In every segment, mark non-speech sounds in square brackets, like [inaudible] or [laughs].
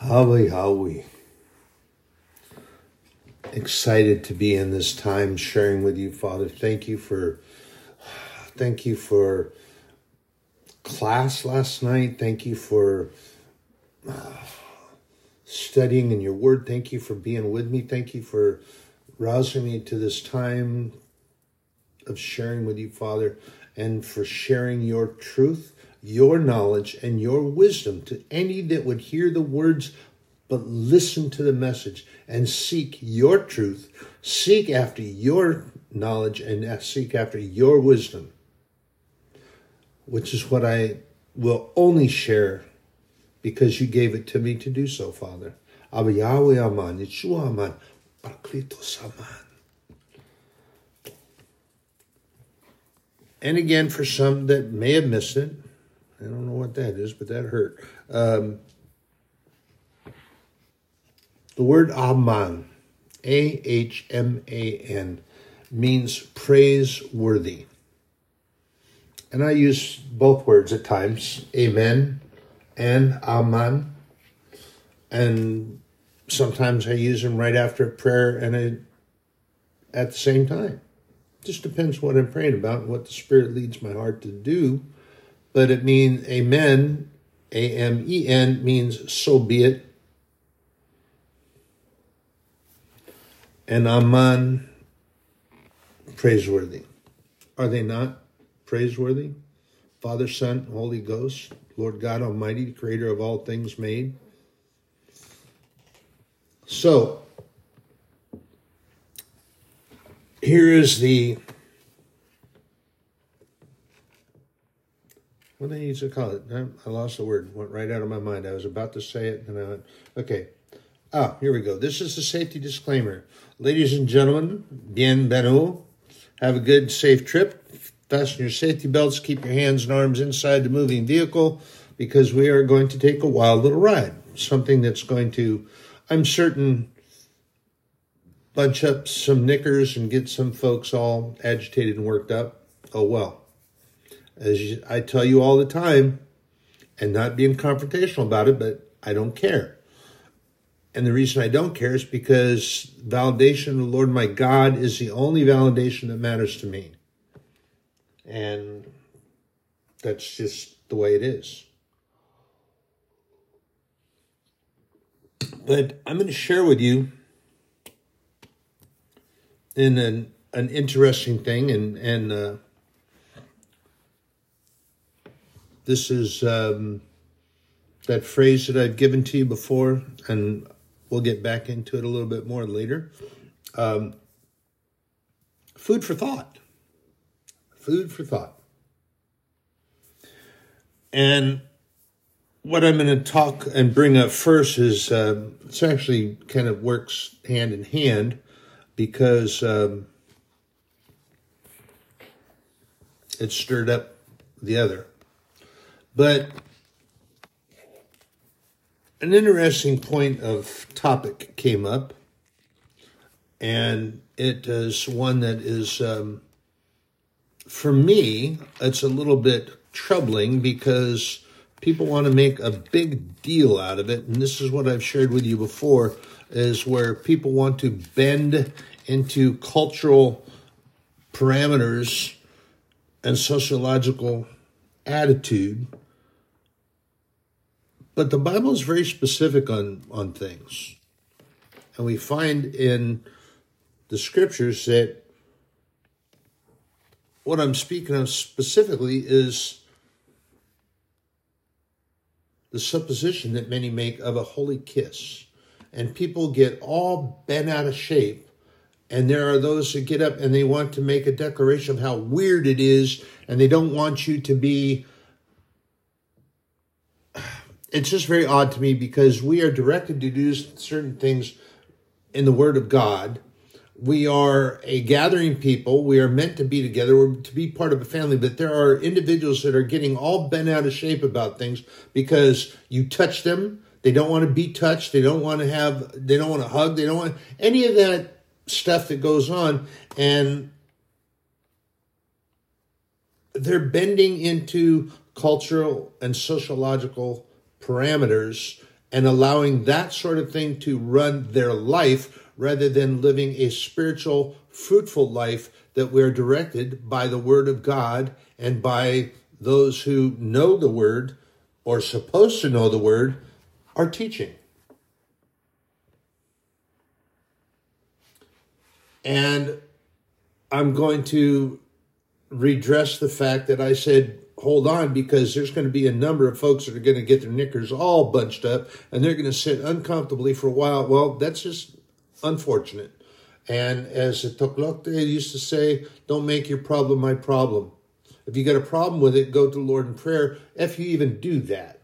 Howie, Howie. Excited to be in this time sharing with you, Father. Thank you for thank you for class last night. Thank you for uh, studying in your word. Thank you for being with me. Thank you for rousing me to this time of sharing with you, Father, and for sharing your truth, your knowledge, and your wisdom to any that would hear the words but listen to the message and seek your truth, seek after your knowledge, and seek after your wisdom, which is what I will only share because you gave it to me to do so, Father. Abba Yahweh Aman, Yeshua Aman, Parakletos Aman. And again, for some that may have missed it, I don't know what that is, but that hurt. Um, the word Aman, A H M A N, means praiseworthy. And I use both words at times, Amen and Aman. And sometimes I use them right after prayer and at the same time. Just depends what I'm praying about and what the Spirit leads my heart to do. But it means Amen, A M E N, means so be it. And Aman, praiseworthy. Are they not praiseworthy? Father, Son, Holy Ghost, Lord God Almighty, creator of all things made. So, here is the what do they used to call it? I lost the word. Went right out of my mind. I was about to say it, and I went, okay. Ah, here we go. This is the safety disclaimer. Ladies and gentlemen, bienvenue. Have a good, safe trip. Fasten your safety belts. Keep your hands and arms inside the moving vehicle because we are going to take a wild little ride. Something that's going to, I'm certain, bunch up some knickers and get some folks all agitated and worked up. Oh well. As I tell you all the time, and not being confrontational about it, but I don't care. And the reason I don't care is because validation of the Lord my God is the only validation that matters to me. And that's just the way it is. But I'm going to share with you in an, an interesting thing, and and uh, this is um, that phrase that I've given to you before, and we'll get back into it a little bit more later. Um, food for thought. Food for thought. And what I'm going to talk and bring up first is uh, it's actually kind of works hand in hand because um, it stirred up the other. But an interesting point of topic came up, and it is one that is, um, for me, it's a little bit troubling because people want to make a big deal out of it. And this is what I've shared with you before is where people want to bend into cultural parameters and sociological attitude. But the Bible is very specific on, on things. And we find in the scriptures that what I'm speaking of specifically is the supposition that many make of a holy kiss. And people get all bent out of shape. And there are those that get up and they want to make a declaration of how weird it is, and they don't want you to be. It's just very odd to me because we are directed to do certain things in the Word of God we are a gathering people. We are meant to be together. We're to be part of a family. But there are individuals that are getting all bent out of shape about things because you touch them. They don't want to be touched. They don't want to have, they don't want to hug. They don't want any of that stuff that goes on. And they're bending into cultural and sociological parameters and allowing that sort of thing to run their life rather than living a spiritual, fruitful life that we're directed by the Word of God and by those who know the Word or supposed to know the Word are teaching. And I'm going to redress the fact that I said, hold on, because there's going to be a number of folks that are going to get their knickers all bunched up and they're going to sit uncomfortably for a while. Well, that's just unfortunate. And as the Toklokte used to say, don't make your problem my problem. If you got a problem with it, go to the Lord in prayer, if you even do that.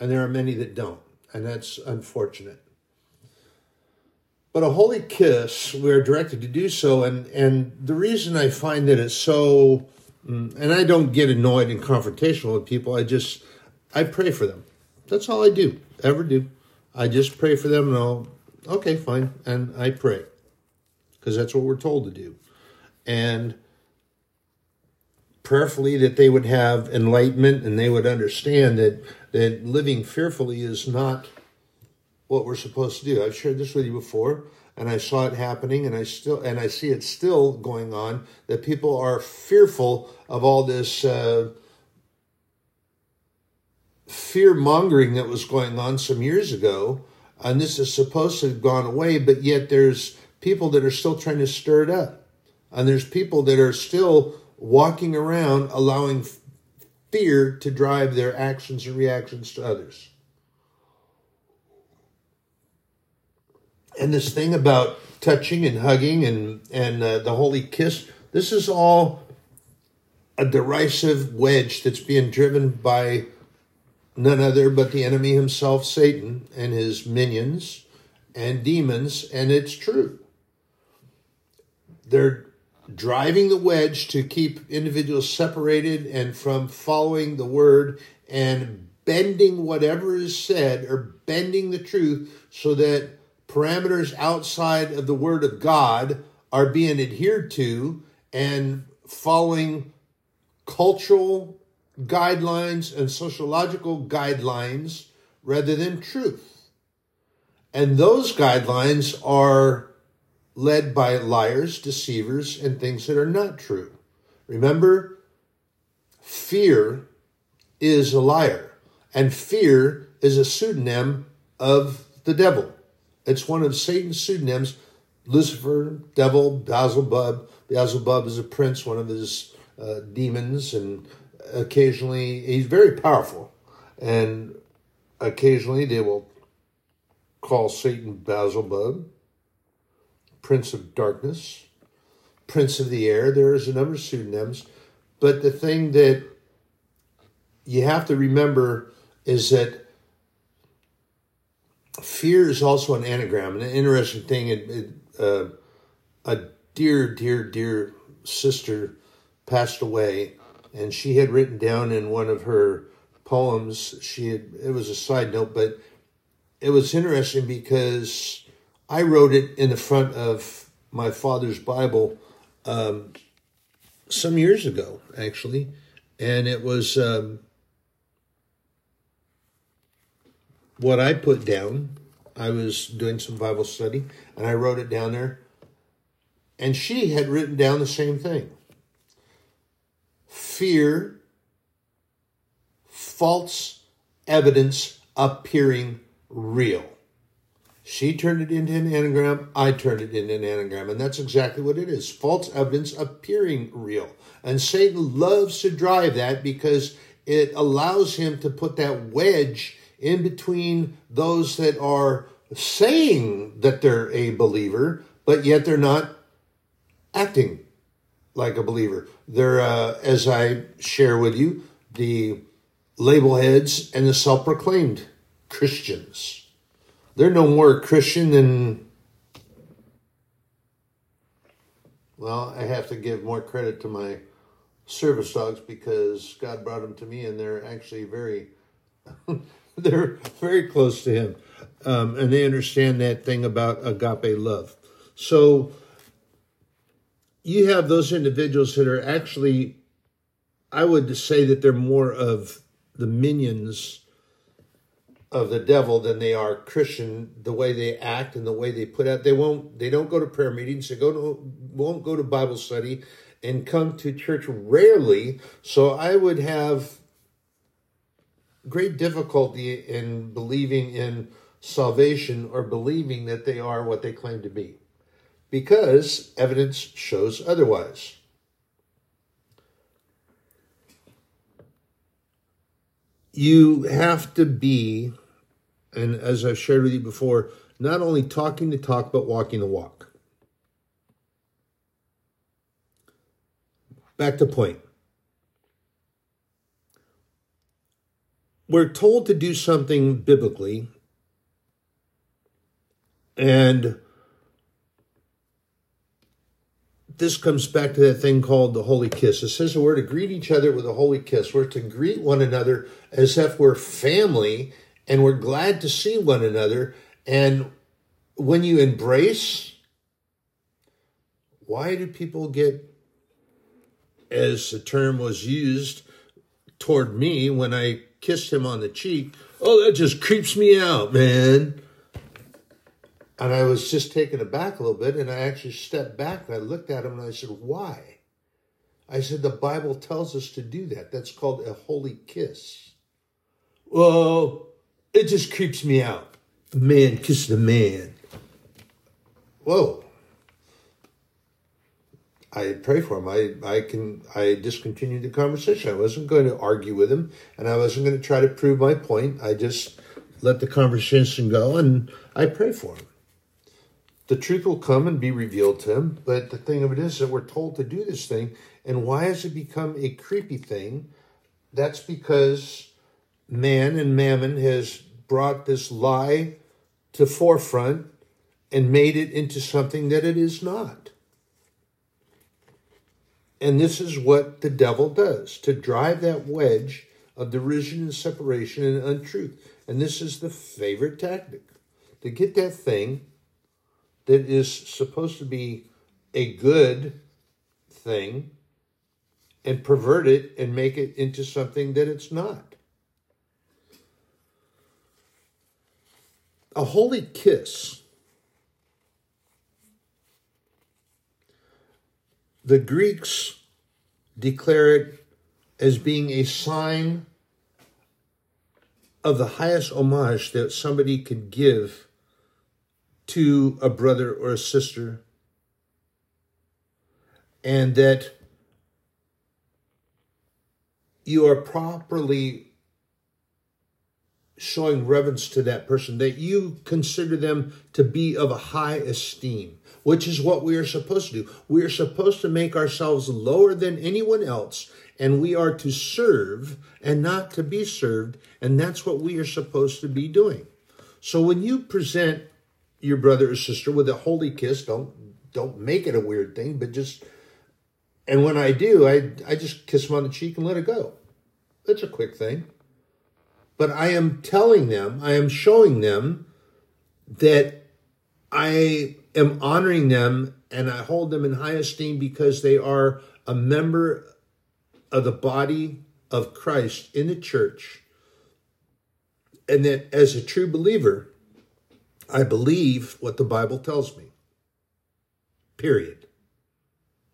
And there are many that don't, and that's unfortunate. But a holy kiss, we are directed to do so, and, and the reason I find that it's so, Mm, and I don't get annoyed and confrontational with people, I just, I pray for them. That's all I do, ever do. I just pray for them and I'll okay, fine. And I pray because that's what we're told to do. And prayerfully that they would have enlightenment and they would understand that, that living fearfully is not what we're supposed to do. I've shared this with you before and I saw it happening and I still and I see it still going on that people are fearful of all this uh, fear mongering that was going on some years ago and this is supposed to have gone away, but yet there's people that are still trying to stir it up. And there's people that are still walking around allowing fear to drive their actions and reactions to others. And this thing about touching and hugging and, and uh, the holy kiss, this is all a derisive wedge that's being driven by none other but the enemy himself, Satan, and his minions and demons, and it's true. They're driving the wedge to keep individuals separated and from following the word and bending whatever is said or bending the truth so that parameters outside of the word of God are being adhered to and following cultural guidelines and sociological guidelines rather than truth. And those guidelines are led by liars, deceivers, and things that are not true. Remember, fear is a liar, and fear is a pseudonym of the devil. It's one of Satan's pseudonyms Lucifer, devil, Beelzebub. Beelzebub is a prince, one of his uh, demons, and occasionally he's very powerful, and occasionally they will call Satan Beelzebub, Prince of Darkness, Prince of the Air. There's a number of pseudonyms, but the thing that you have to remember is that fear is also an anagram. And an interesting thing, it, it, uh, a dear, dear, dear sister passed away and she had written down in one of her poems she had it was a side note but it was interesting because i wrote it in the front of my father's bible um, some years ago actually and it was um, what i put down i was doing some bible study and i wrote it down there and she had written down the same thing fear, false evidence appearing real. She turned it into an anagram, I turned it into an anagram, and that's exactly what it is false evidence appearing real. And Satan loves to drive that because it allows him to put that wedge in between those that are saying that they're a believer, but yet they're not acting like a believer. They're, uh, as I share with you, the label heads and the self proclaimed Christians. They're no more Christian than, well, I have to give more credit to my service dogs because God brought them to me and they're actually very, [laughs] [laughs] they're very close to Him. Um, and they understand that thing about agape love. So, you have those individuals that are actually, I would say that they're more of the minions of the devil than they are Christian. The way they act and the way they put out, they won't. They don't go to prayer meetings. They go to won't go to Bible study and come to church rarely. So I would have great difficulty in believing in salvation or believing that they are what they claim to be because evidence shows otherwise. You have to be, and as I've shared with you before, not only talking the talk, but walking the walk. Back to point. We're told to do something biblically, and this comes back to that thing called the holy kiss. It says we're to greet each other with a holy kiss. We're to greet one another as if we're family and we're glad to see one another. And when you embrace, why do people get, as the term was used toward me when I kissed him on the cheek, oh, that just creeps me out, man. And I was just taken aback a little bit, and I actually stepped back and I looked at him and I said, Why? I said, The Bible tells us to do that. That's called a holy kiss. Well, it just creeps me out. A man kiss the man. Whoa. I pray for him. I, I can I discontinued the conversation. I wasn't going to argue with him and I wasn't going to try to prove my point. I just let the conversation go and I pray for him the truth will come and be revealed to him. But the thing of it is that we're told to do this thing. And why has it become a creepy thing? That's because man and mammon has brought this lie to forefront and made it into something that it is not. And this is what the devil does to drive that wedge of derision and separation and untruth. And this is the favorite tactic to get that thing that is supposed to be a good thing and pervert it and make it into something that it's not. A holy kiss. The Greeks declare it as being a sign of the highest homage that somebody could give to a brother or a sister, and that you are properly showing reverence to that person, that you consider them to be of a high esteem, which is what we are supposed to do. We are supposed to make ourselves lower than anyone else, and we are to serve and not to be served, and that's what we are supposed to be doing. So when you present your brother or sister with a holy kiss. Don't don't make it a weird thing, but just and when I do, I I just kiss them on the cheek and let it go. It's a quick thing. But I am telling them, I am showing them that I am honoring them and I hold them in high esteem because they are a member of the body of Christ in the church. And that as a true believer, I believe what the Bible tells me. Period.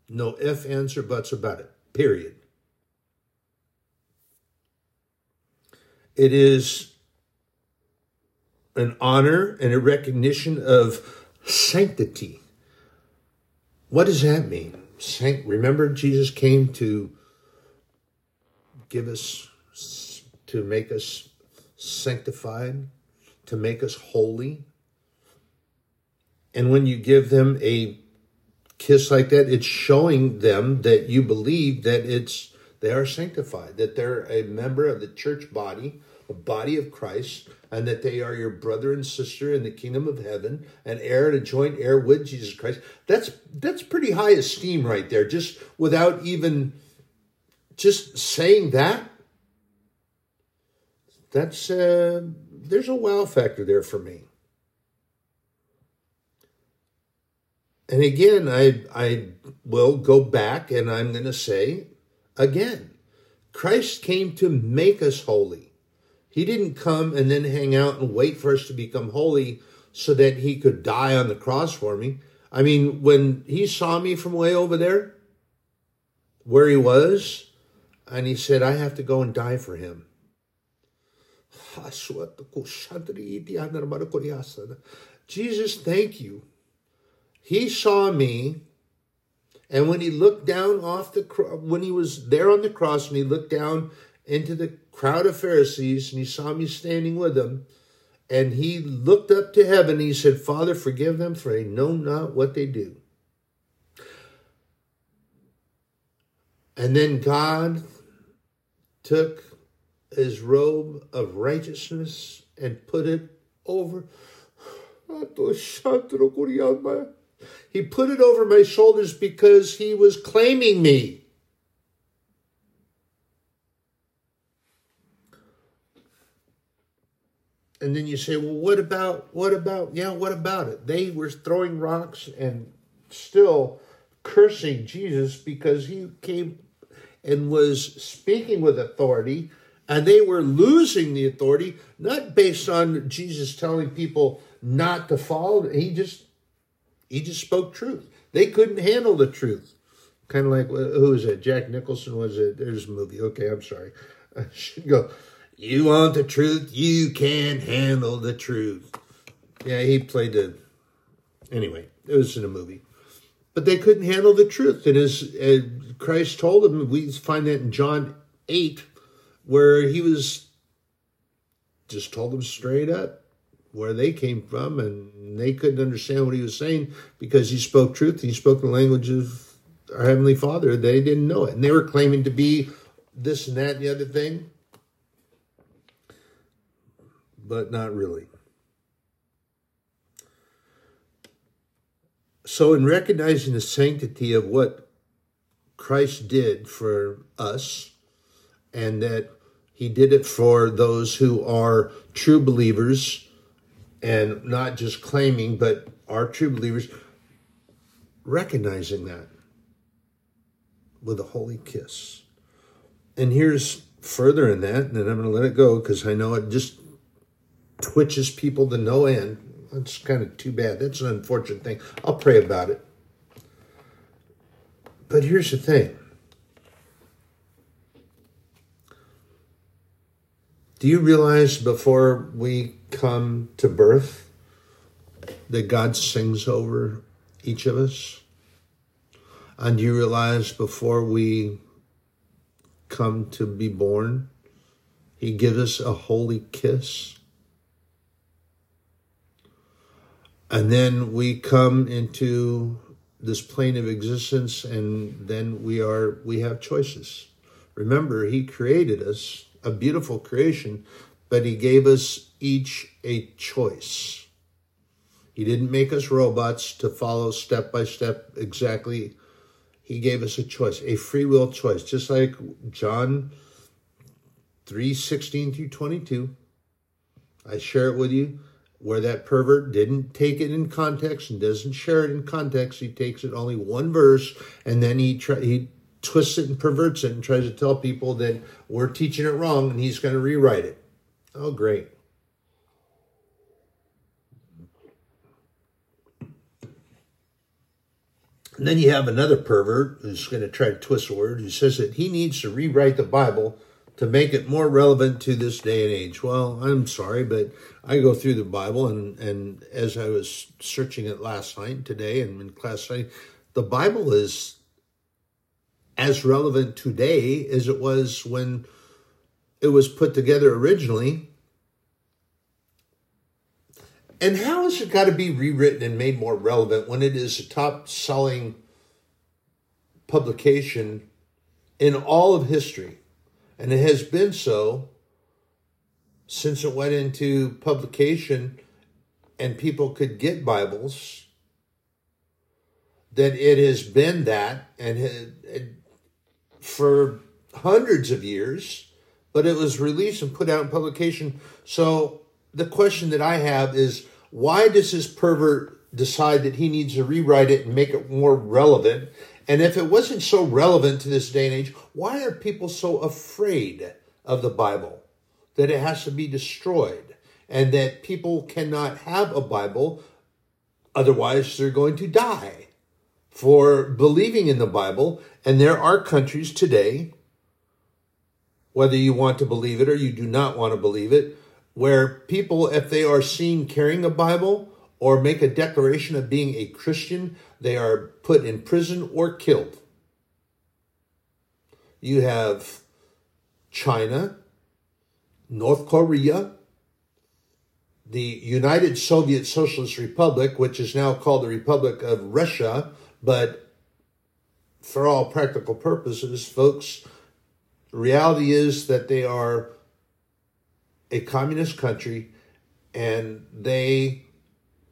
No ifs, ands, or buts about it. Period. It is an honor and a recognition of sanctity. What does that mean? Remember, Jesus came to give us, to make us sanctified, to make us holy. And when you give them a kiss like that, it's showing them that you believe that it's they are sanctified, that they're a member of the church body, a body of Christ, and that they are your brother and sister in the kingdom of heaven, an heir and a joint heir with Jesus Christ. That's that's pretty high esteem right there, just without even just saying that. That's uh, there's a wow factor there for me. And again, I, I will go back and I'm going to say again Christ came to make us holy. He didn't come and then hang out and wait for us to become holy so that he could die on the cross for me. I mean, when he saw me from way over there, where he was, and he said, I have to go and die for him. Jesus, thank you. He saw me, and when he looked down off the when he was there on the cross, and he looked down into the crowd of Pharisees, and he saw me standing with them, and he looked up to heaven, and he said, Father, forgive them, for they know not what they do. And then God took his robe of righteousness and put it over. [sighs] He put it over my shoulders because he was claiming me. And then you say, well, what about, what about, yeah, what about it? They were throwing rocks and still cursing Jesus because he came and was speaking with authority and they were losing the authority, not based on Jesus telling people not to follow. He just he just spoke truth. They couldn't handle the truth. Kind of like who is it? Jack Nicholson was it? There's a movie. Okay, I'm sorry. [laughs] I should go. You want the truth? You can't handle the truth. Yeah, he played the. Anyway, it was in a movie, but they couldn't handle the truth. And as, as Christ told them, we find that in John eight where he was just told them straight up where they came from and they couldn't understand what he was saying because he spoke truth he spoke the language of our heavenly father they didn't know it and they were claiming to be this and that and the other thing but not really so in recognizing the sanctity of what christ did for us and that he did it for those who are true believers and not just claiming, but are true believers, recognizing that with a holy kiss. And here's further in that, and then I'm going to let it go because I know it just twitches people to no end. That's kind of too bad. That's an unfortunate thing. I'll pray about it. But here's the thing Do you realize before we come to birth that God sings over each of us? And do you realize before we come to be born, He gives us a holy kiss? And then we come into this plane of existence and then we are we have choices. Remember, He created us a beautiful creation, but he gave us each a choice. He didn't make us robots to follow step by step exactly. He gave us a choice, a free will choice, just like John 3 16 through 22. I share it with you where that pervert didn't take it in context and doesn't share it in context. He takes it only one verse and then he try, he twists it and perverts it and tries to tell people that we're teaching it wrong and he's going to rewrite it. Oh, great. And then you have another pervert who's going to try to twist a word who says that he needs to rewrite the Bible to make it more relevant to this day and age. Well, I'm sorry, but I go through the Bible and, and as I was searching it last night, today, and in class study, the Bible is as relevant today as it was when it was put together originally. And how has it got to be rewritten and made more relevant when it is a top selling publication in all of history? And it has been so since it went into publication and people could get Bibles, that it has been that and it, for hundreds of years, but it was released and put out in publication. So the question that I have is why does this pervert decide that he needs to rewrite it and make it more relevant? And if it wasn't so relevant to this day and age, why are people so afraid of the Bible? that it has to be destroyed and that people cannot have a Bible, otherwise, they're going to die for believing in the Bible. And there are countries today, whether you want to believe it or you do not want to believe it, where people, if they are seen carrying a Bible or make a declaration of being a Christian, they are put in prison or killed. You have China, North Korea, the United Soviet Socialist Republic, which is now called the Republic of Russia, but for all practical purposes, folks, reality is that they are a communist country and they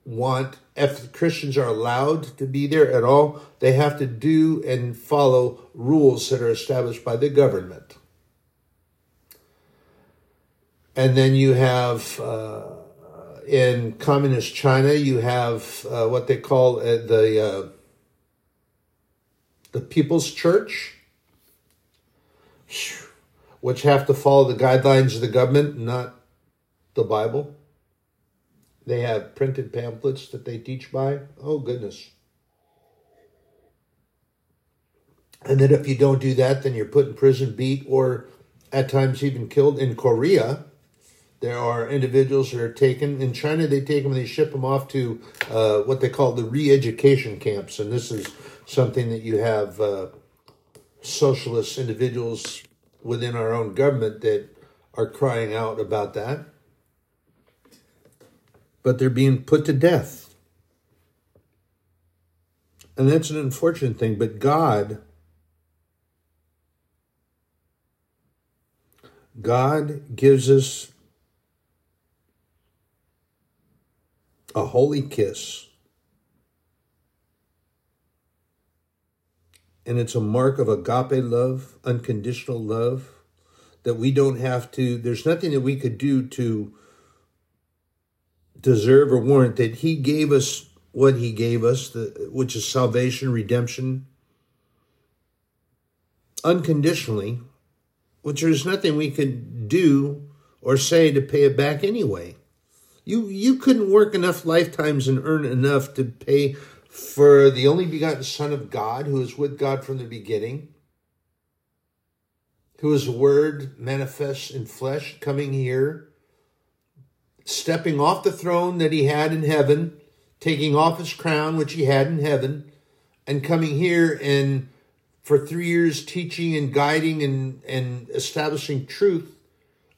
want if Christians are allowed to be there at all, they have to do and follow rules that are established by the government. And then you have uh, in communist China, you have uh, what they call uh, the uh, the People's Church, which have to follow the guidelines of the government, not the Bible. They have printed pamphlets that they teach by. Oh, goodness. And then if you don't do that, then you're put in prison, beat, or at times even killed. In Korea, there are individuals that are taken. In China, they take them and they ship them off to uh, what they call the re education camps. And this is something that you have uh, socialist individuals within our own government that are crying out about that but they're being put to death. And that's an unfortunate thing, but God God gives us a holy kiss. And it's a mark of agape love, unconditional love, that we don't have to, there's nothing that we could do to deserve or warrant that he gave us what he gave us, the, which is salvation, redemption, unconditionally, which there's nothing we could do or say to pay it back anyway. You you couldn't work enough lifetimes and earn enough to pay for the only begotten Son of God, who is with God from the beginning, who is Word manifest in flesh, coming here stepping off the throne that he had in heaven, taking off his crown, which he had in heaven, and coming here and for three years teaching and guiding and, and establishing truth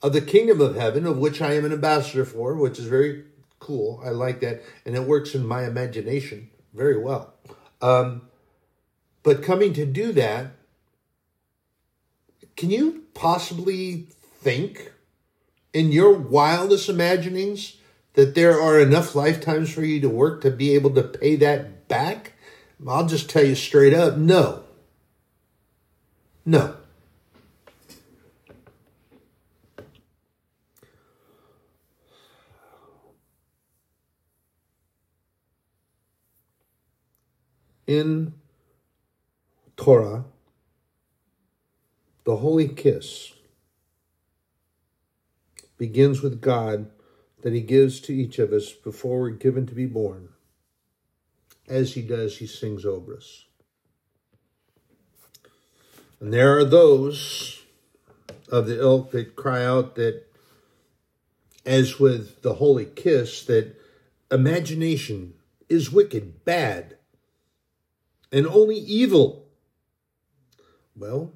of the kingdom of heaven, of which I am an ambassador for, which is very cool. I like that. And it works in my imagination very well. Um, but coming to do that, can you possibly think in your wildest imaginings that there are enough lifetimes for you to work to be able to pay that back? I'll just tell you straight up no. No. In Torah, the holy kiss begins with God that He gives to each of us before we're given to be born. As He does, He sings over us. And there are those of the ilk that cry out that, as with the holy kiss, that imagination is wicked, bad, and only evil. Well,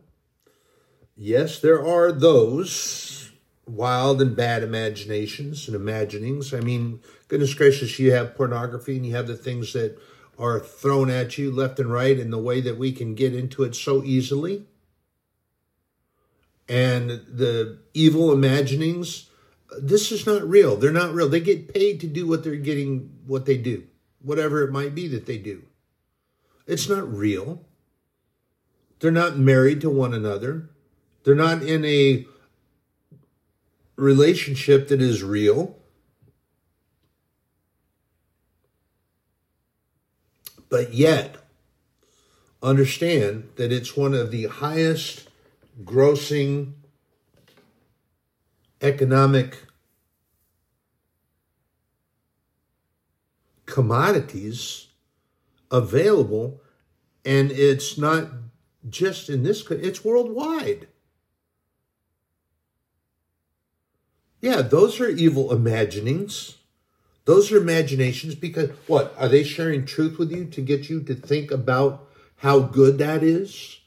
yes, there are those wild and bad imaginations and imaginings. I mean, goodness gracious, you have pornography and you have the things that are thrown at you left and right in the way that we can get into it so easily. And the evil imaginings, this is not real. They're not real. They get paid to do what they're getting, what they do, whatever it might be that they do. It's not real. They're not married to one another. They're not in a relationship that is real. But yet, understand that it's one of the highest grossing economic commodities available and it's not just in this it's worldwide yeah those are evil imaginings. Those are imaginations because what are they sharing truth with you to get you to think about how good that is?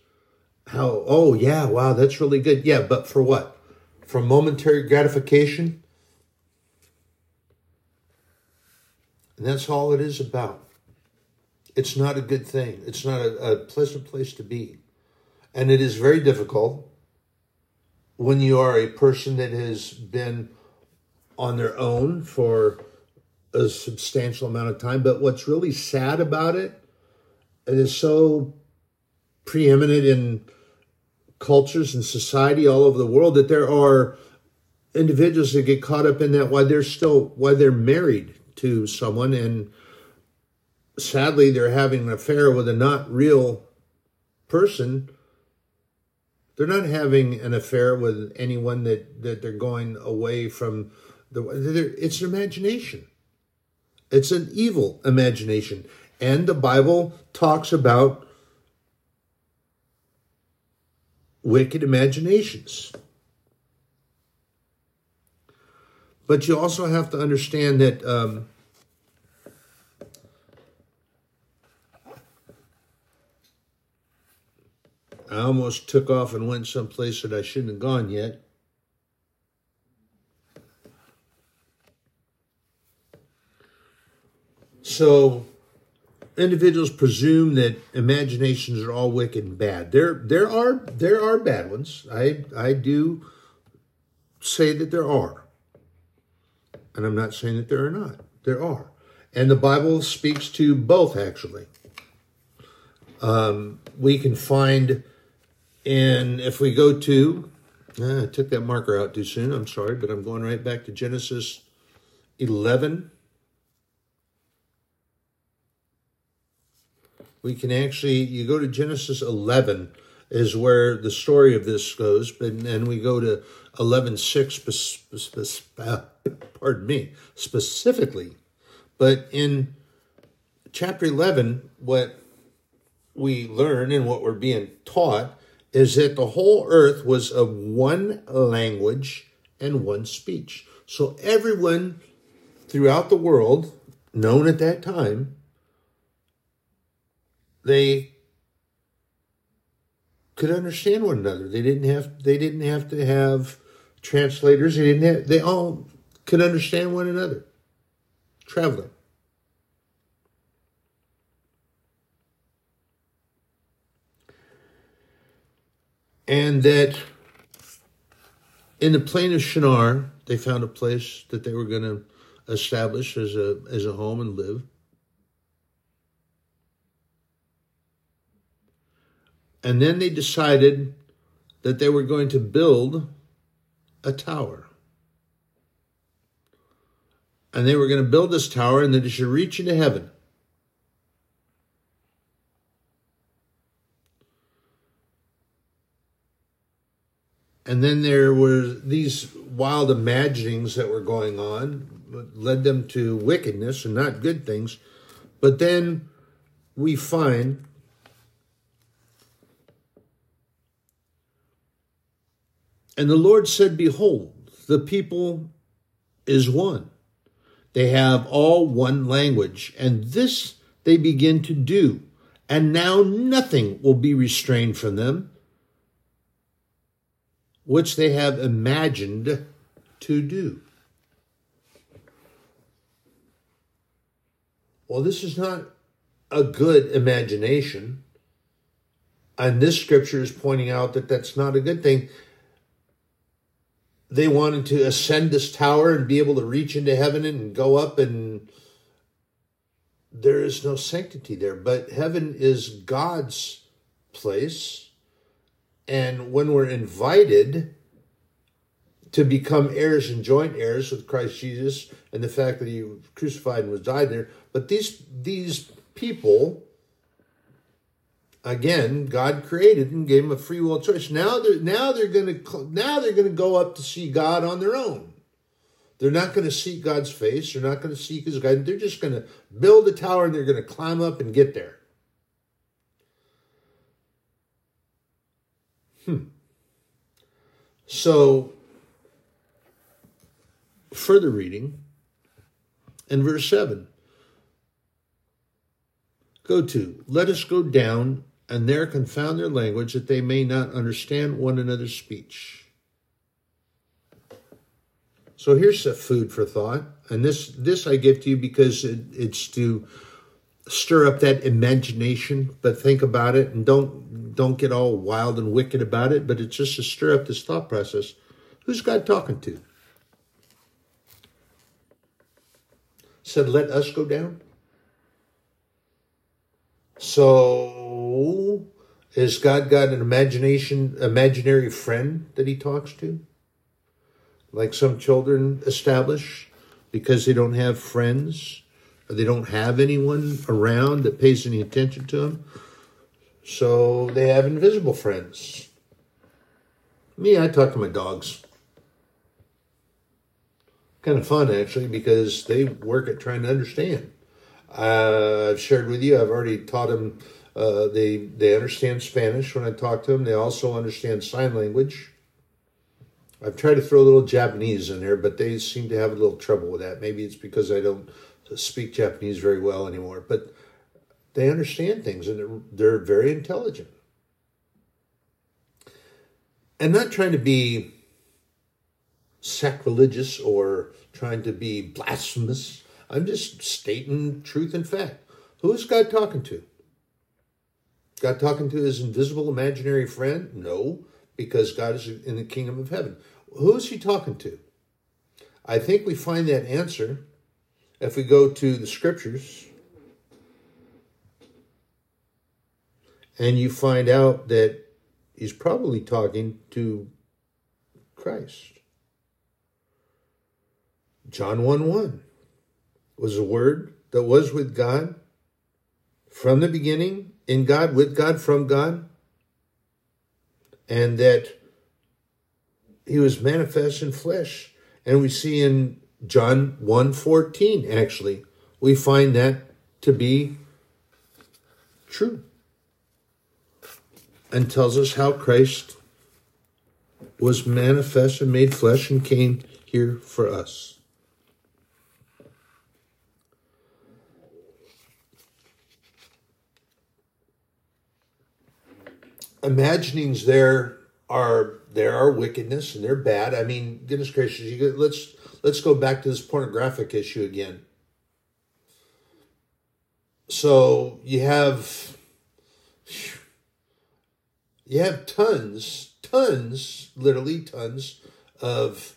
How oh yeah wow that's really good. Yeah but for what? For momentary gratification? And that's all it is about. It's not a good thing. It's not a, a pleasant place to be. And it is very difficult when you are a person that has been on their own for a substantial amount of time. But what's really sad about it, it is so preeminent in cultures and society all over the world that there are individuals that get caught up in that while they're still while they're married to someone and sadly they're having an affair with a not real person they're not having an affair with anyone that that they're going away from the it's an imagination. It's an evil imagination. And the bible talks about wicked imaginations. But you also have to understand that um, I almost took off and went someplace that I shouldn't have gone yet. So individuals presume that imaginations are all wicked and bad. There there are there are bad ones. I I do say that there are. And I'm not saying that there are not. There are. And the Bible speaks to both actually. Um, we can find and if we go to, uh, I took that marker out too soon. I'm sorry, but I'm going right back to Genesis 11. We can actually, you go to Genesis 11 is where the story of this goes, but then we go to 11.6, uh, pardon me, specifically. But in chapter 11, what we learn and what we're being taught is that the whole earth was of one language and one speech. So everyone throughout the world, known at that time, they could understand one another. They didn't have they didn't have to have translators. They didn't have they all could understand one another. Traveling. And that in the plain of Shinar, they found a place that they were going to establish as a as a home and live. And then they decided that they were going to build a tower. And they were going to build this tower and that it should reach into heaven. And then there were these wild imaginings that were going on, led them to wickedness and not good things. But then we find And the Lord said, Behold, the people is one. They have all one language, and this they begin to do. And now nothing will be restrained from them which they have imagined to do. Well, this is not a good imagination. And this scripture is pointing out that that's not a good thing. They wanted to ascend this tower and be able to reach into heaven and go up, and there is no sanctity there. But heaven is God's place and when we're invited to become heirs and joint heirs with Christ Jesus and the fact that he was crucified and was died there, but these these people again, God created and gave them a free will choice. Now they're now they're going to now they're going to go up to see God on their own. They're not going to seek God's face. They're not going to seek His guidance. They're just going to build a tower and they're going to climb up and get there. Hmm. So, further reading in verse 7 go to, let us go down and there confound their language that they may not understand one another's speech. So here's a food for thought, and this this I give to you because it, it's to stir up that imagination. But think about it, and don't don't get all wild and wicked about it. But it's just to stir up this thought process. Who's God talking to? Said, "Let us go down." So, has God got an imagination, imaginary friend that He talks to? like some children establish because they don't have friends they don't have anyone around that pays any attention to them. So they have invisible friends. Me, I talk to my dogs. Kind of fun actually because they work at trying to understand. Uh, I've shared with you. I've already taught them. Uh, they they understand Spanish when I talk to them. They also understand sign language. I've tried to throw a little Japanese in there, but they seem to have a little trouble with that. Maybe it's because I don't speak Japanese very well anymore, but they understand things and they're, they're very intelligent. And not trying to be sacrilegious or trying to be blasphemous. I'm just stating truth and fact. Who is God talking to? God talking to his invisible imaginary friend? No because God is in the kingdom of heaven. Who is he talking to? I think we find that answer if we go to the scriptures and you find out that he's probably talking to Christ. John 1 1 was a word that was with God from the beginning, in God, with God, from God and that he was manifest in flesh. And we see in John 1:14 actually, we find that to be true. And tells us how Christ was manifest and made flesh and came here for us. imaginings there are there are wickedness and they're bad. I mean, goodness gracious, you let's let's go back to this pornographic issue again. So you have you have tons, tons, literally tons of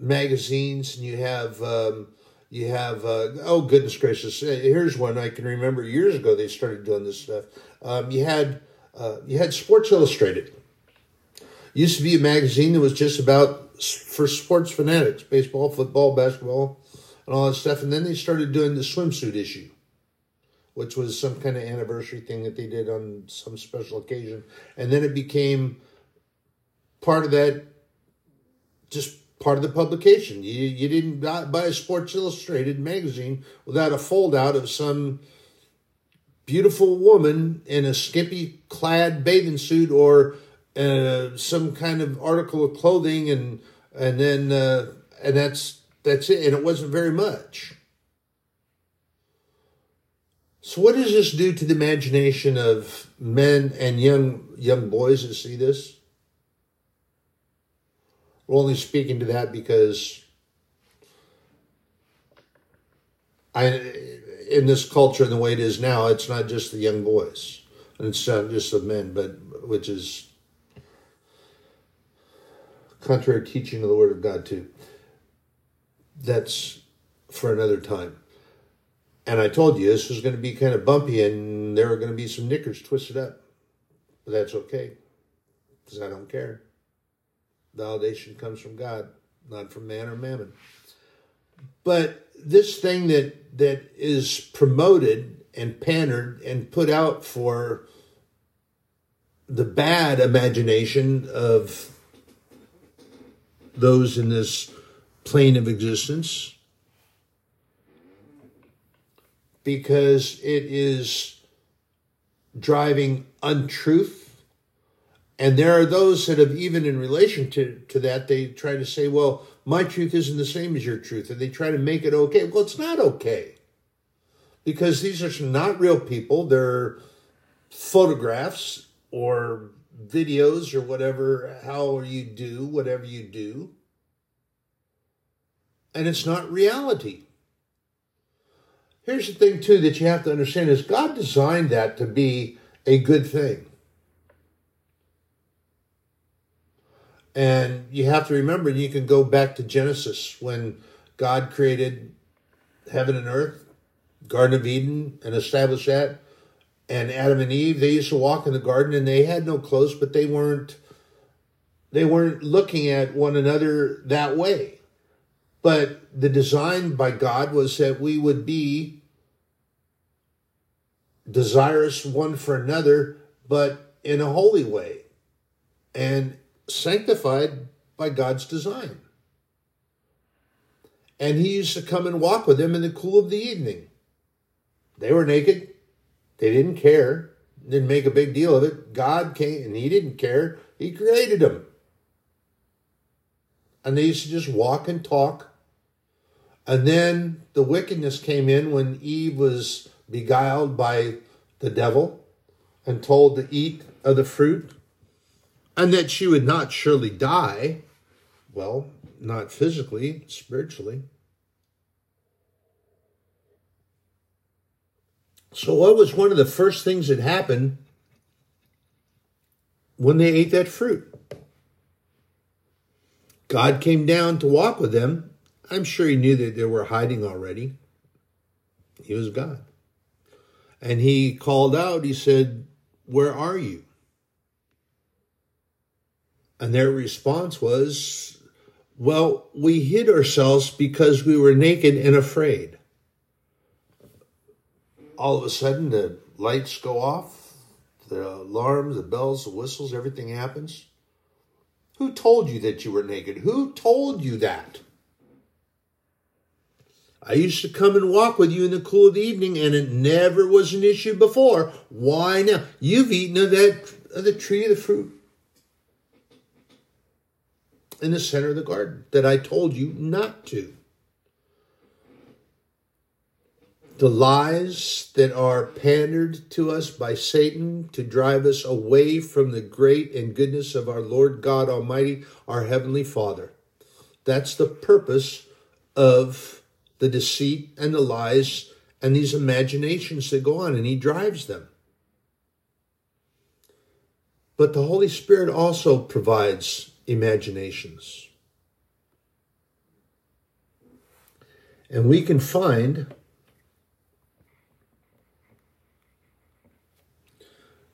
magazines, and you have um, you have uh, oh goodness gracious, here's one I can remember years ago. They started doing this stuff. Um, you had uh, you had Sports Illustrated. Used to be a magazine that was just about for sports fanatics, baseball, football, basketball, and all that stuff. And then they started doing the swimsuit issue, which was some kind of anniversary thing that they did on some special occasion. And then it became part of that, just part of the publication. You, you didn't buy a Sports Illustrated magazine without a fold out of some beautiful woman in a skimpy clad bathing suit or uh, some kind of article of clothing and and then uh, and that's that's it. And it wasn't very much. So what does this do to the imagination of men and young young boys that see this? We're only speaking to that because I in this culture and the way it is now, it's not just the young boys, and it's not just the men, but which is contrary teaching of the Word of God too. That's for another time. And I told you this was going to be kind of bumpy, and there are going to be some knickers twisted up, but that's okay, because I don't care. Validation comes from God, not from man or mammon. But this thing that that is promoted and pandered and put out for the bad imagination of those in this plane of existence because it is driving untruth. And there are those that have, even in relation to, to that, they try to say, well, my truth isn't the same as your truth. And they try to make it okay. Well, it's not okay. Because these are not real people. They're photographs or videos or whatever, how you do, whatever you do. And it's not reality. Here's the thing, too, that you have to understand is God designed that to be a good thing. And you have to remember, you can go back to Genesis when God created heaven and earth, Garden of Eden, and established that. And Adam and Eve, they used to walk in the garden and they had no clothes, but they weren't they weren't looking at one another that way. But the design by God was that we would be desirous one for another, but in a holy way and sanctified by God's design. And he used to come and walk with them in the cool of the evening. They were naked. They didn't care. Didn't make a big deal of it. God came and he didn't care. He created them. And they used to just walk and talk. And then the wickedness came in when Eve was beguiled by the devil and told to eat of the fruit, and that she would not surely die. Well, not physically, spiritually. So, what was one of the first things that happened when they ate that fruit? God came down to walk with them. I'm sure he knew that they were hiding already. He was God. And he called out, he said, Where are you? And their response was, Well, we hid ourselves because we were naked and afraid. All of a sudden, the lights go off, the alarms, the bells, the whistles, everything happens. Who told you that you were naked? Who told you that? I used to come and walk with you in the cool of the evening, and it never was an issue before. Why now? You've eaten of that of the tree of the fruit in the center of the garden that I told you not to. The lies that are pandered to us by Satan to drive us away from the great and goodness of our Lord God Almighty, our Heavenly Father. That's the purpose of the deceit and the lies and these imaginations that go on, and he drives them. But the Holy Spirit also provides imaginations. And we can find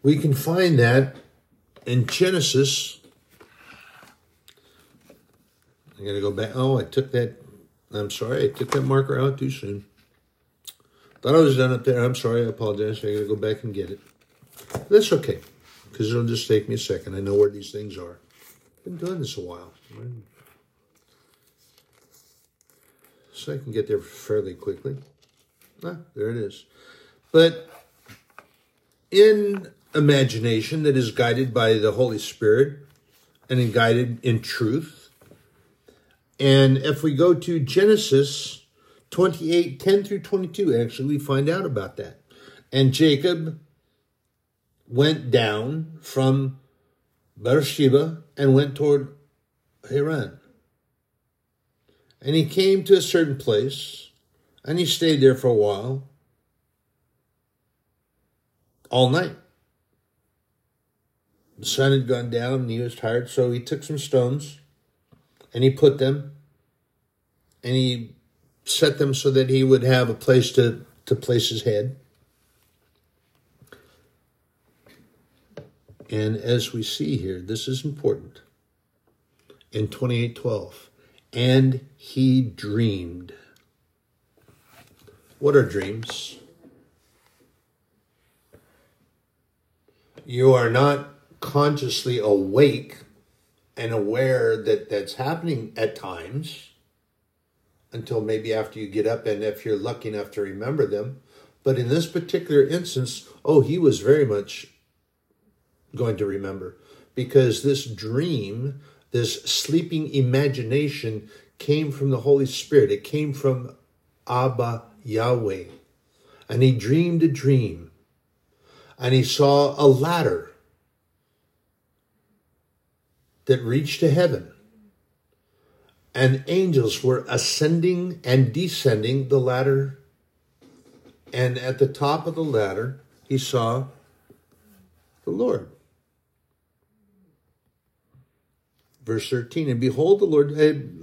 we can find that in Genesis. I gotta go back. Oh, I took that I'm sorry, I took that marker out too soon. Thought I was done up there. I'm sorry, I apologize. I gotta go back and get it. That's okay, because it'll just take me a second. I know where these things are. Been doing this a while. So I can get there fairly quickly. Ah, there it is. But in imagination that is guided by the Holy Spirit and guided in truth, and if we go to Genesis 28 10 through 22, actually, we find out about that. And Jacob went down from Beersheba and went toward Haran. And he came to a certain place and he stayed there for a while, all night. The sun had gone down and he was tired, so he took some stones and he put them and he set them so that he would have a place to, to place his head. And as we see here, this is important. In 2812, and he dreamed. What are dreams? You are not consciously awake and aware that that's happening at times until maybe after you get up and if you're lucky enough to remember them. But in this particular instance, oh, he was very much going to remember because this dream, this sleeping imagination came from the Holy Spirit. It came from Abba Yahweh. And he dreamed a dream. And he saw a ladder that reached to heaven. And angels were ascending and descending the ladder. And at the top of the ladder, he saw the Lord. Verse 13, and behold, the Lord,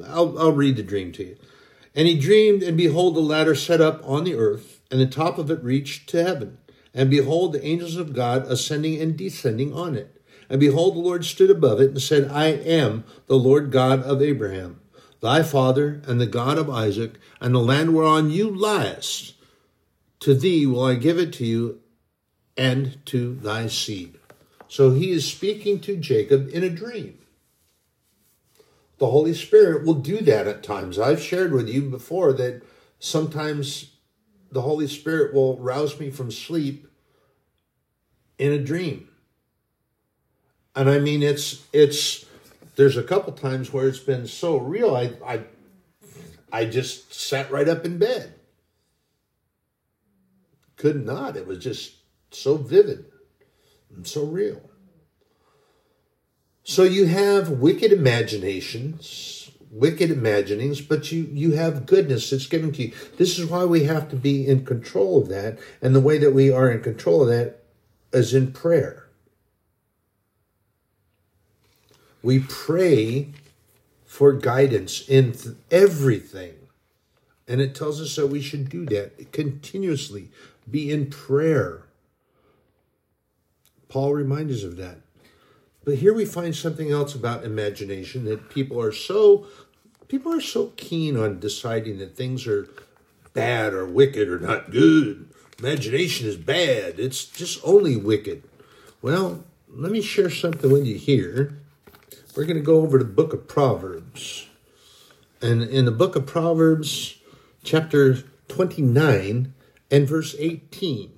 I'll, I'll read the dream to you. And he dreamed, and behold, the ladder set up on the earth, and the top of it reached to heaven. And behold, the angels of God ascending and descending on it. And behold, the Lord stood above it and said, I am the Lord God of Abraham, thy father, and the God of Isaac, and the land whereon you liest. To thee will I give it to you and to thy seed. So he is speaking to Jacob in a dream. The Holy Spirit will do that at times. I've shared with you before that sometimes the Holy Spirit will rouse me from sleep in a dream. And I mean it's it's there's a couple times where it's been so real I I I just sat right up in bed. Could not. It was just so vivid and so real. So you have wicked imaginations, wicked imaginings, but you you have goodness that's given to you. This is why we have to be in control of that, and the way that we are in control of that is in prayer. We pray for guidance in everything. And it tells us that we should do that continuously, be in prayer. Paul reminds us of that. But here we find something else about imagination that people are so people are so keen on deciding that things are bad or wicked or not good. Imagination is bad. It's just only wicked. Well, let me share something with you here. We're going to go over the book of Proverbs. And in the book of Proverbs, chapter 29 and verse 18,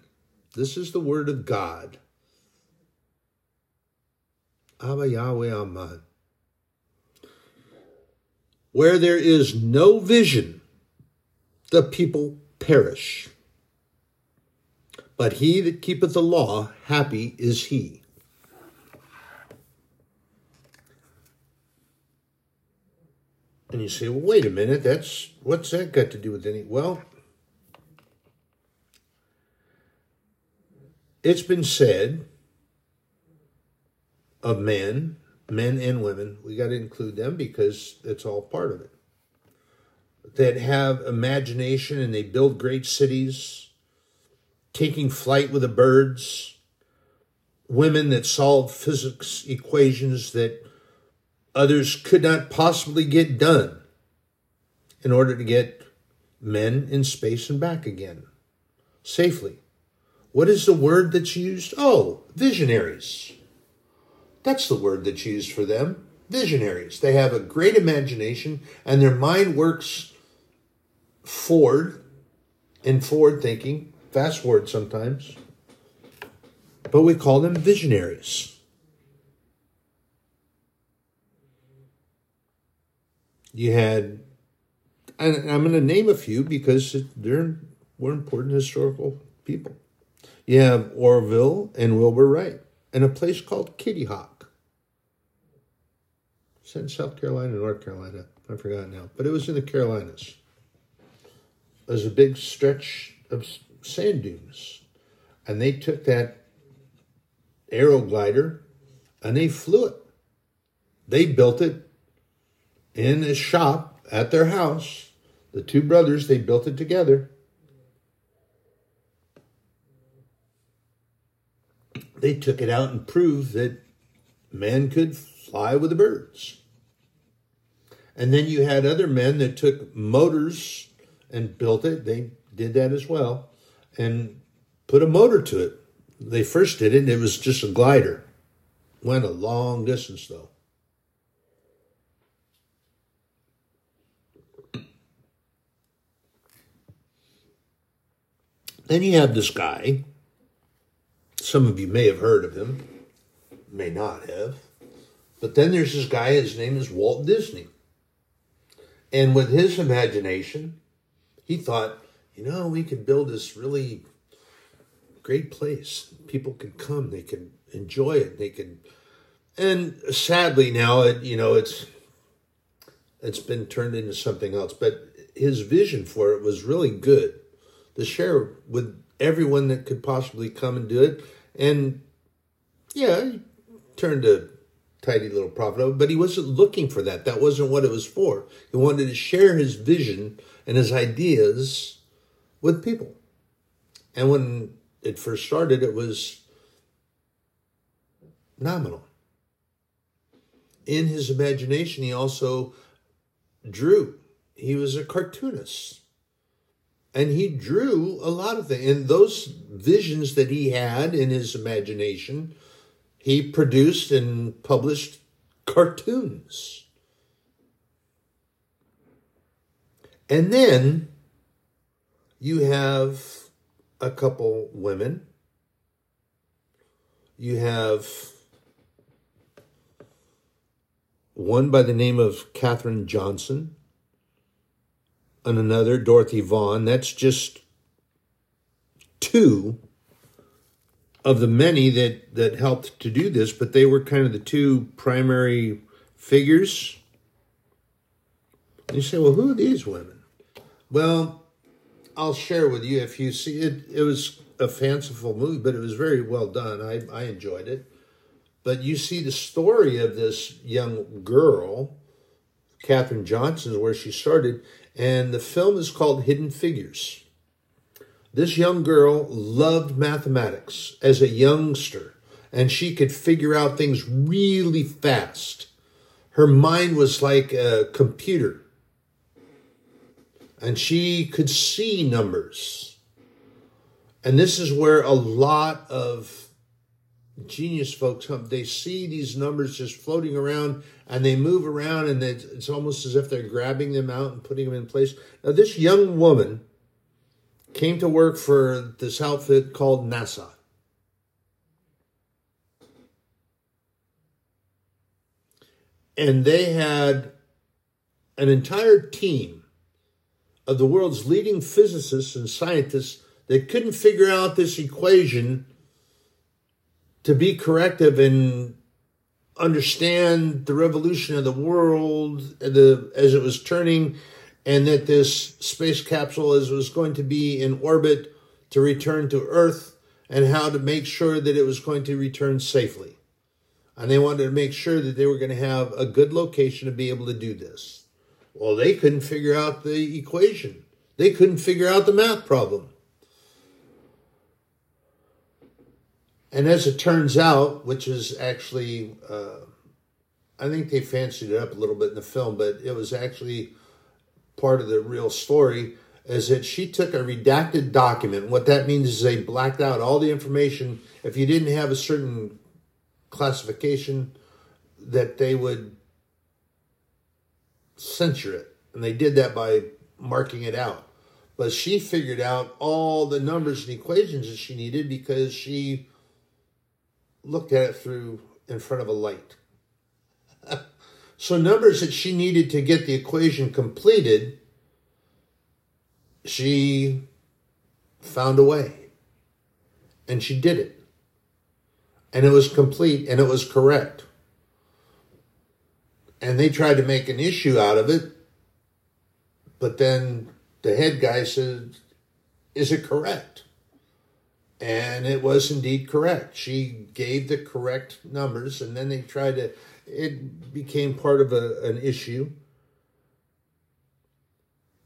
this is the word of God. Abba Yahweh Aman. Where there is no vision, the people perish. But he that keepeth the law, happy is he. And you say, well, wait a minute, that's what's that got to do with any? Well, it's been said of men, men and women, we got to include them because it's all part of it, that have imagination and they build great cities, taking flight with the birds, women that solve physics equations that others could not possibly get done in order to get men in space and back again safely. What is the word that's used? Oh, visionaries. That's the word that's used for them. Visionaries. They have a great imagination and their mind works forward in forward thinking, fast forward sometimes. But we call them visionaries. You had, and I'm going to name a few because they're were important historical people. You have Orville and Wilbur Wright, and a place called Kitty Hawk in South Carolina, North Carolina. I forgot now, but it was in the Carolinas. There's a big stretch of sand dunes, and they took that aero glider and they flew it. They built it in a shop at their house. The two brothers, they built it together. They took it out and proved that man could fly with the birds. And then you had other men that took motors and built it. They did that as well and put a motor to it. They first did it, and it was just a glider. Went a long distance though. Then you have this guy. Some of you may have heard of him, may not have. But then there's this guy, his name is Walt Disney. And with his imagination, he thought, you know, we could build this really great place. People can come, they can enjoy it, they can. And sadly now, it you know it's it's been turned into something else. But his vision for it was really good to share with everyone that could possibly come and do it. And yeah, he turned a tidy little profit, but he wasn't looking for that. That wasn't what it was for. He wanted to share his vision and his ideas with people. And when it first started, it was nominal. In his imagination, he also drew. He was a cartoonist. And he drew a lot of things. And those visions that he had in his imagination, he produced and published cartoons. And then you have a couple women. You have one by the name of Katherine Johnson and another Dorothy Vaughan. That's just two of the many that that helped to do this, but they were kind of the two primary figures. You say, well, who are these women? Well, I'll share with you if you see it. It was a fanciful movie, but it was very well done. I I enjoyed it. But you see the story of this young girl, Katherine Johnson, where she started, and the film is called Hidden Figures. This young girl loved mathematics as a youngster, and she could figure out things really fast. Her mind was like a computer and she could see numbers. And this is where a lot of genius folks. They see these numbers just floating around and they move around, and it's almost as if they're grabbing them out and putting them in place. Now, this young woman came to work for this outfit called NASA. And they had an entire team of the world's leading physicists and scientists that couldn't figure out this equation to be corrective and understand the revolution of the world the, as it was turning and that this space capsule as was going to be in orbit to return to earth and how to make sure that it was going to return safely and they wanted to make sure that they were going to have a good location to be able to do this well, they couldn't figure out the equation. They couldn't figure out the math problem. And as it turns out, which is actually, uh, I think they fancied it up a little bit in the film, but it was actually part of the real story, is that she took a redacted document. What that means is they blacked out all the information. If you didn't have a certain classification, that they would censure it. And they did that by marking it out. But she figured out all the numbers and equations that she needed because she looked at it through in front of a light. [laughs] so, numbers that she needed to get the equation completed, she found a way. And she did it. And it was complete and it was correct and they tried to make an issue out of it. But then the head guy said, Is it correct? And it was indeed correct. She gave the correct numbers, and then they tried to, it became part of a, an issue.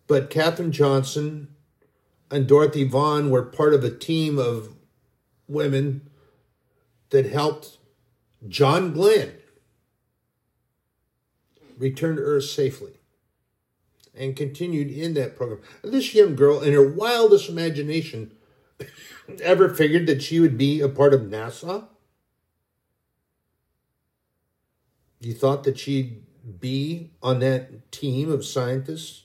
But Katherine Johnson and Dorothy Vaughan were part of a team of women that helped John Glenn return to Earth safely and continued in that program. This young girl, in her wildest imagination, ever figured that she would be a part of NASA? You thought that she'd be on that team of scientists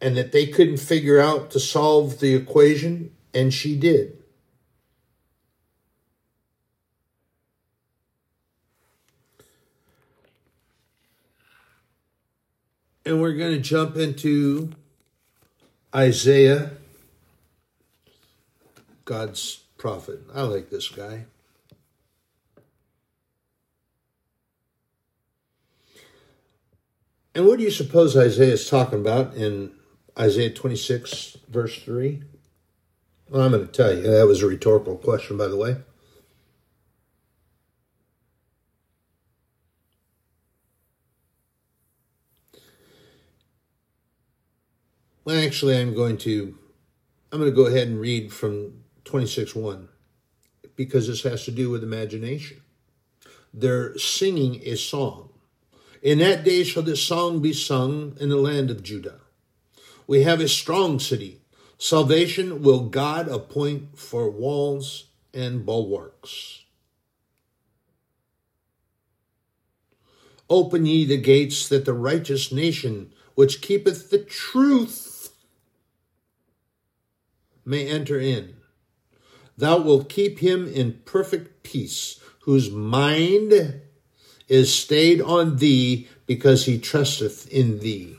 and that they couldn't figure out to solve the equation, and she did. And we're going to jump into Isaiah, God's prophet. I like this guy. And what do you suppose Isaiah is talking about in Isaiah 26, verse 3? Well, I'm going to tell you. That was a rhetorical question, by the way. Well, actually, I'm going to I'm going to go ahead and read from 26:1 because this has to do with imagination. They're singing a song. In that day shall this song be sung in the land of Judah. We have a strong city. Salvation will God appoint for walls and bulwarks. Open ye the gates that the righteous nation which keepeth the truth may enter in. Thou wilt keep him in perfect peace, whose mind is stayed on thee because he trusteth in thee.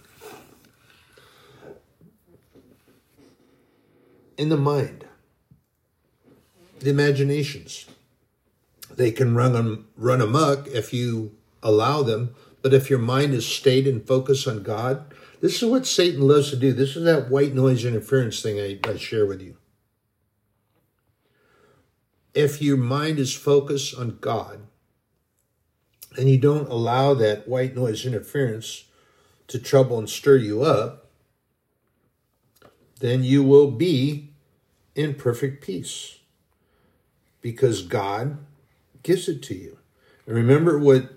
In the mind, the imaginations, they can run run amok if you allow them. But if your mind is stayed and focused on God, this is what Satan loves to do. This is that white noise interference thing I, I share with you. If your mind is focused on God and you don't allow that white noise interference to trouble and stir you up, then you will be in perfect peace because God gives it to you. And remember what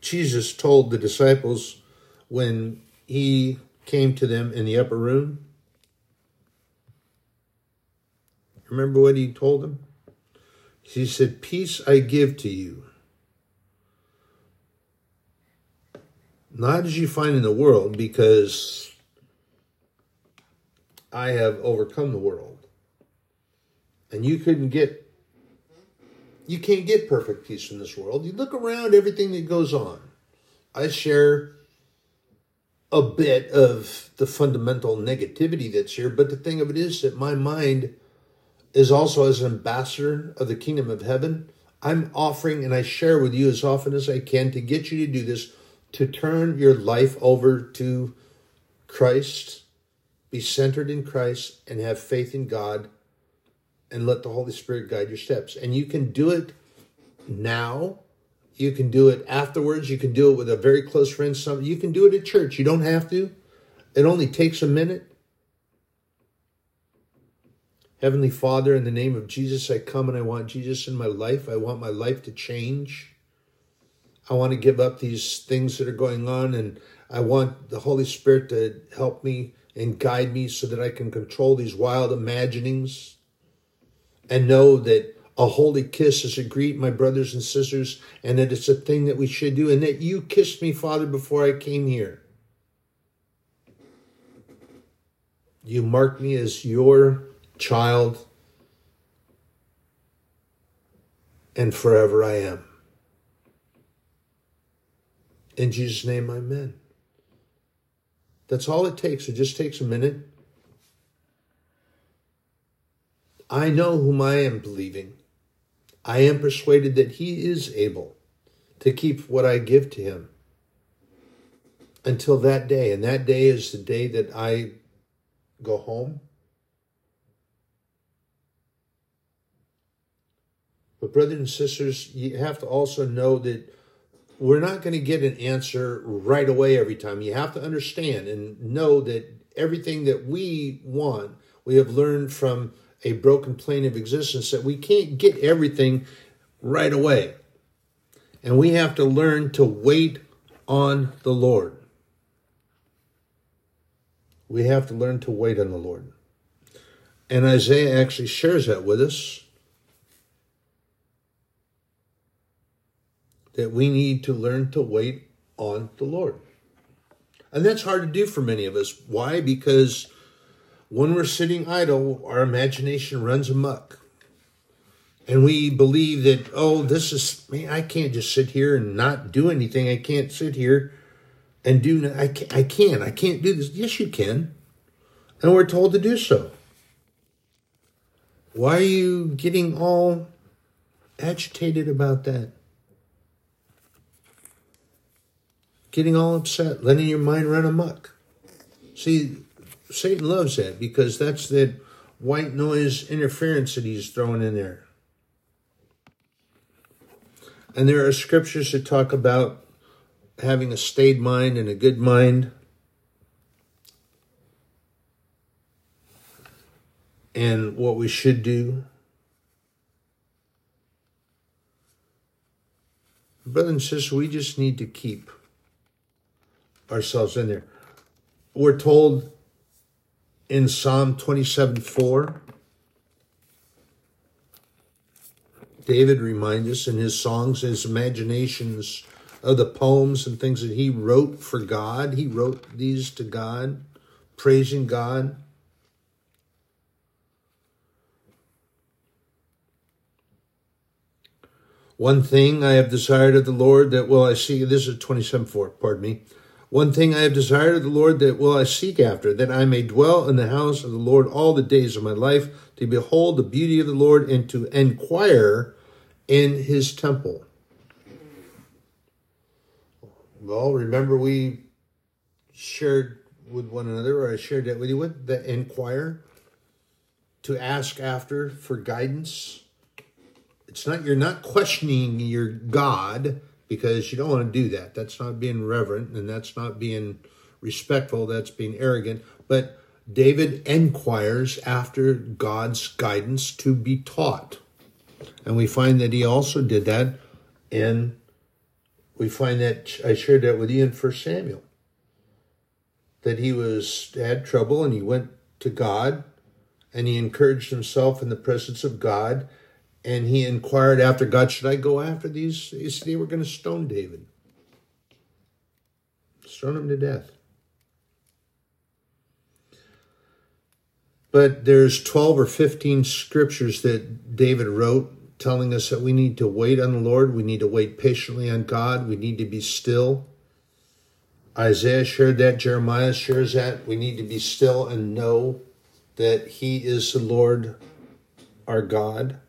Jesus told the disciples when he came to them in the upper room? Remember what he told them? He said, Peace I give to you. Not as you find in the world, because I have overcome the world. And you couldn't get, you can't get perfect peace in this world. You look around everything that goes on. I share a bit of the fundamental negativity that's here. But the thing of it is that my mind is also as an ambassador of the kingdom of heaven. I'm offering and I share with you as often as I can to get you to do this, to turn your life over to Christ, be centered in Christ, and have faith in God, and let the Holy Spirit guide your steps. And you can do it now you can do it afterwards. You can do it with a very close friend. Some you can do it at church. You don't have to. It only takes a minute. Heavenly Father, in the name of Jesus, I come and I want Jesus in my life. I want my life to change. I want to give up these things that are going on, and I want the Holy Spirit to help me and guide me so that I can control these wild imaginings and know that a holy kiss is a greet, my brothers and sisters, and that it's a thing that we should do, and that you kissed me, Father, before I came here. You marked me as your child, and forever I am. In Jesus' name, amen. That's all it takes. It just takes a minute. I know whom I am believing. I am persuaded that he is able to keep what I give to him until that day. And that day is the day that I go home. But, brothers and sisters, you have to also know that we're not going to get an answer right away every time. You have to understand and know that everything that we want, we have learned from a broken plane of existence that we can't get everything right away. And we have to learn to wait on the Lord. We have to learn to wait on the Lord. And Isaiah actually shares that with us. That we need to learn to wait on the Lord. And that's hard to do for many of us. Why? Because when we're sitting idle, our imagination runs amok. And we believe that, oh, this is, man, I can't just sit here and not do anything. I can't sit here and do, I can't, I can't, I can't do this. Yes, you can. And we're told to do so. Why are you getting all agitated about that? Getting all upset, letting your mind run amok. See, Satan loves that because that's that white noise interference that he's throwing in there. And there are scriptures that talk about having a stayed mind and a good mind. And what we should do. Brothers and sisters, we just need to keep ourselves in there. We're told in Psalm 27 4. David reminds us in his songs, his imaginations of the poems and things that he wrote for God. He wrote these to God, praising God. One thing I have desired of the Lord that will I see. This is 27 4, pardon me. One thing I have desired of the Lord that will I seek after, that I may dwell in the house of the Lord all the days of my life, to behold the beauty of the Lord and to inquire in his temple. Well, remember we shared with one another, or I shared that with you with the inquire, to ask after for guidance. It's not, you're not questioning your God because you don't want to do that. That's not being reverent and that's not being respectful. That's being arrogant. But David inquires after God's guidance to be taught. And we find that he also did that and we find that I shared that with you in First Samuel. That he was had trouble and he went to God and he encouraged himself in the presence of God and he inquired after God, should I go after these? He said they were going to stone David. Stone him to death. But there's 12 or 15 scriptures that David wrote telling us that we need to wait on the Lord. We need to wait patiently on God. We need to be still. Isaiah shared that. Jeremiah shares that. We need to be still and know that He is the Lord our God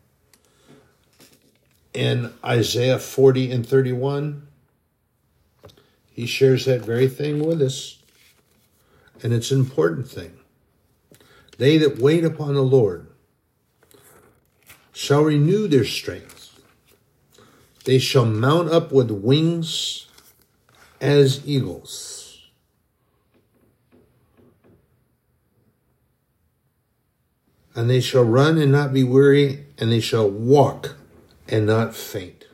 in Isaiah 40 and 31, he shares that very thing with us. And it's an important thing. They that wait upon the Lord shall renew their strength. They shall mount up with wings as eagles. And they shall run and not be weary, and they shall walk and not faint.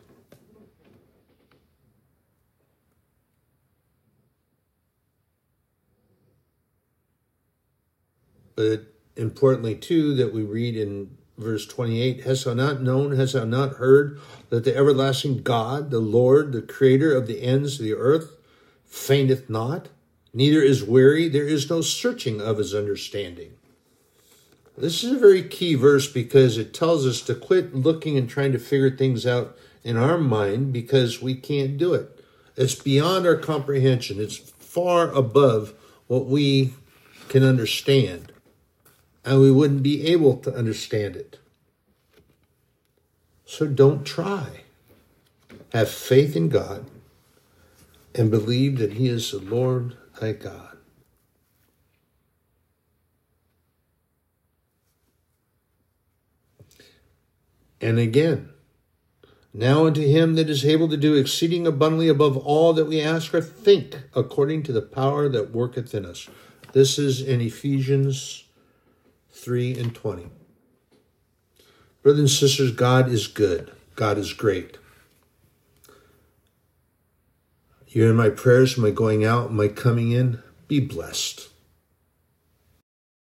But importantly, too, that we read in verse 28 Hast thou not known, hast thou not heard that the everlasting God, the Lord, the creator of the ends of the earth, fainteth not, neither is weary, there is no searching of his understanding. This is a very key verse because it tells us to quit looking and trying to figure things out in our mind because we can't do it. It's beyond our comprehension, it's far above what we can understand, and we wouldn't be able to understand it. So don't try. Have faith in God and believe that He is the Lord thy God. And again, now unto him that is able to do exceeding abundantly above all that we ask or think, according to the power that worketh in us. This is in Ephesians 3 and 20. Brothers and sisters, God is good. God is great. You're in my prayers, my going out, my coming in. Be blessed.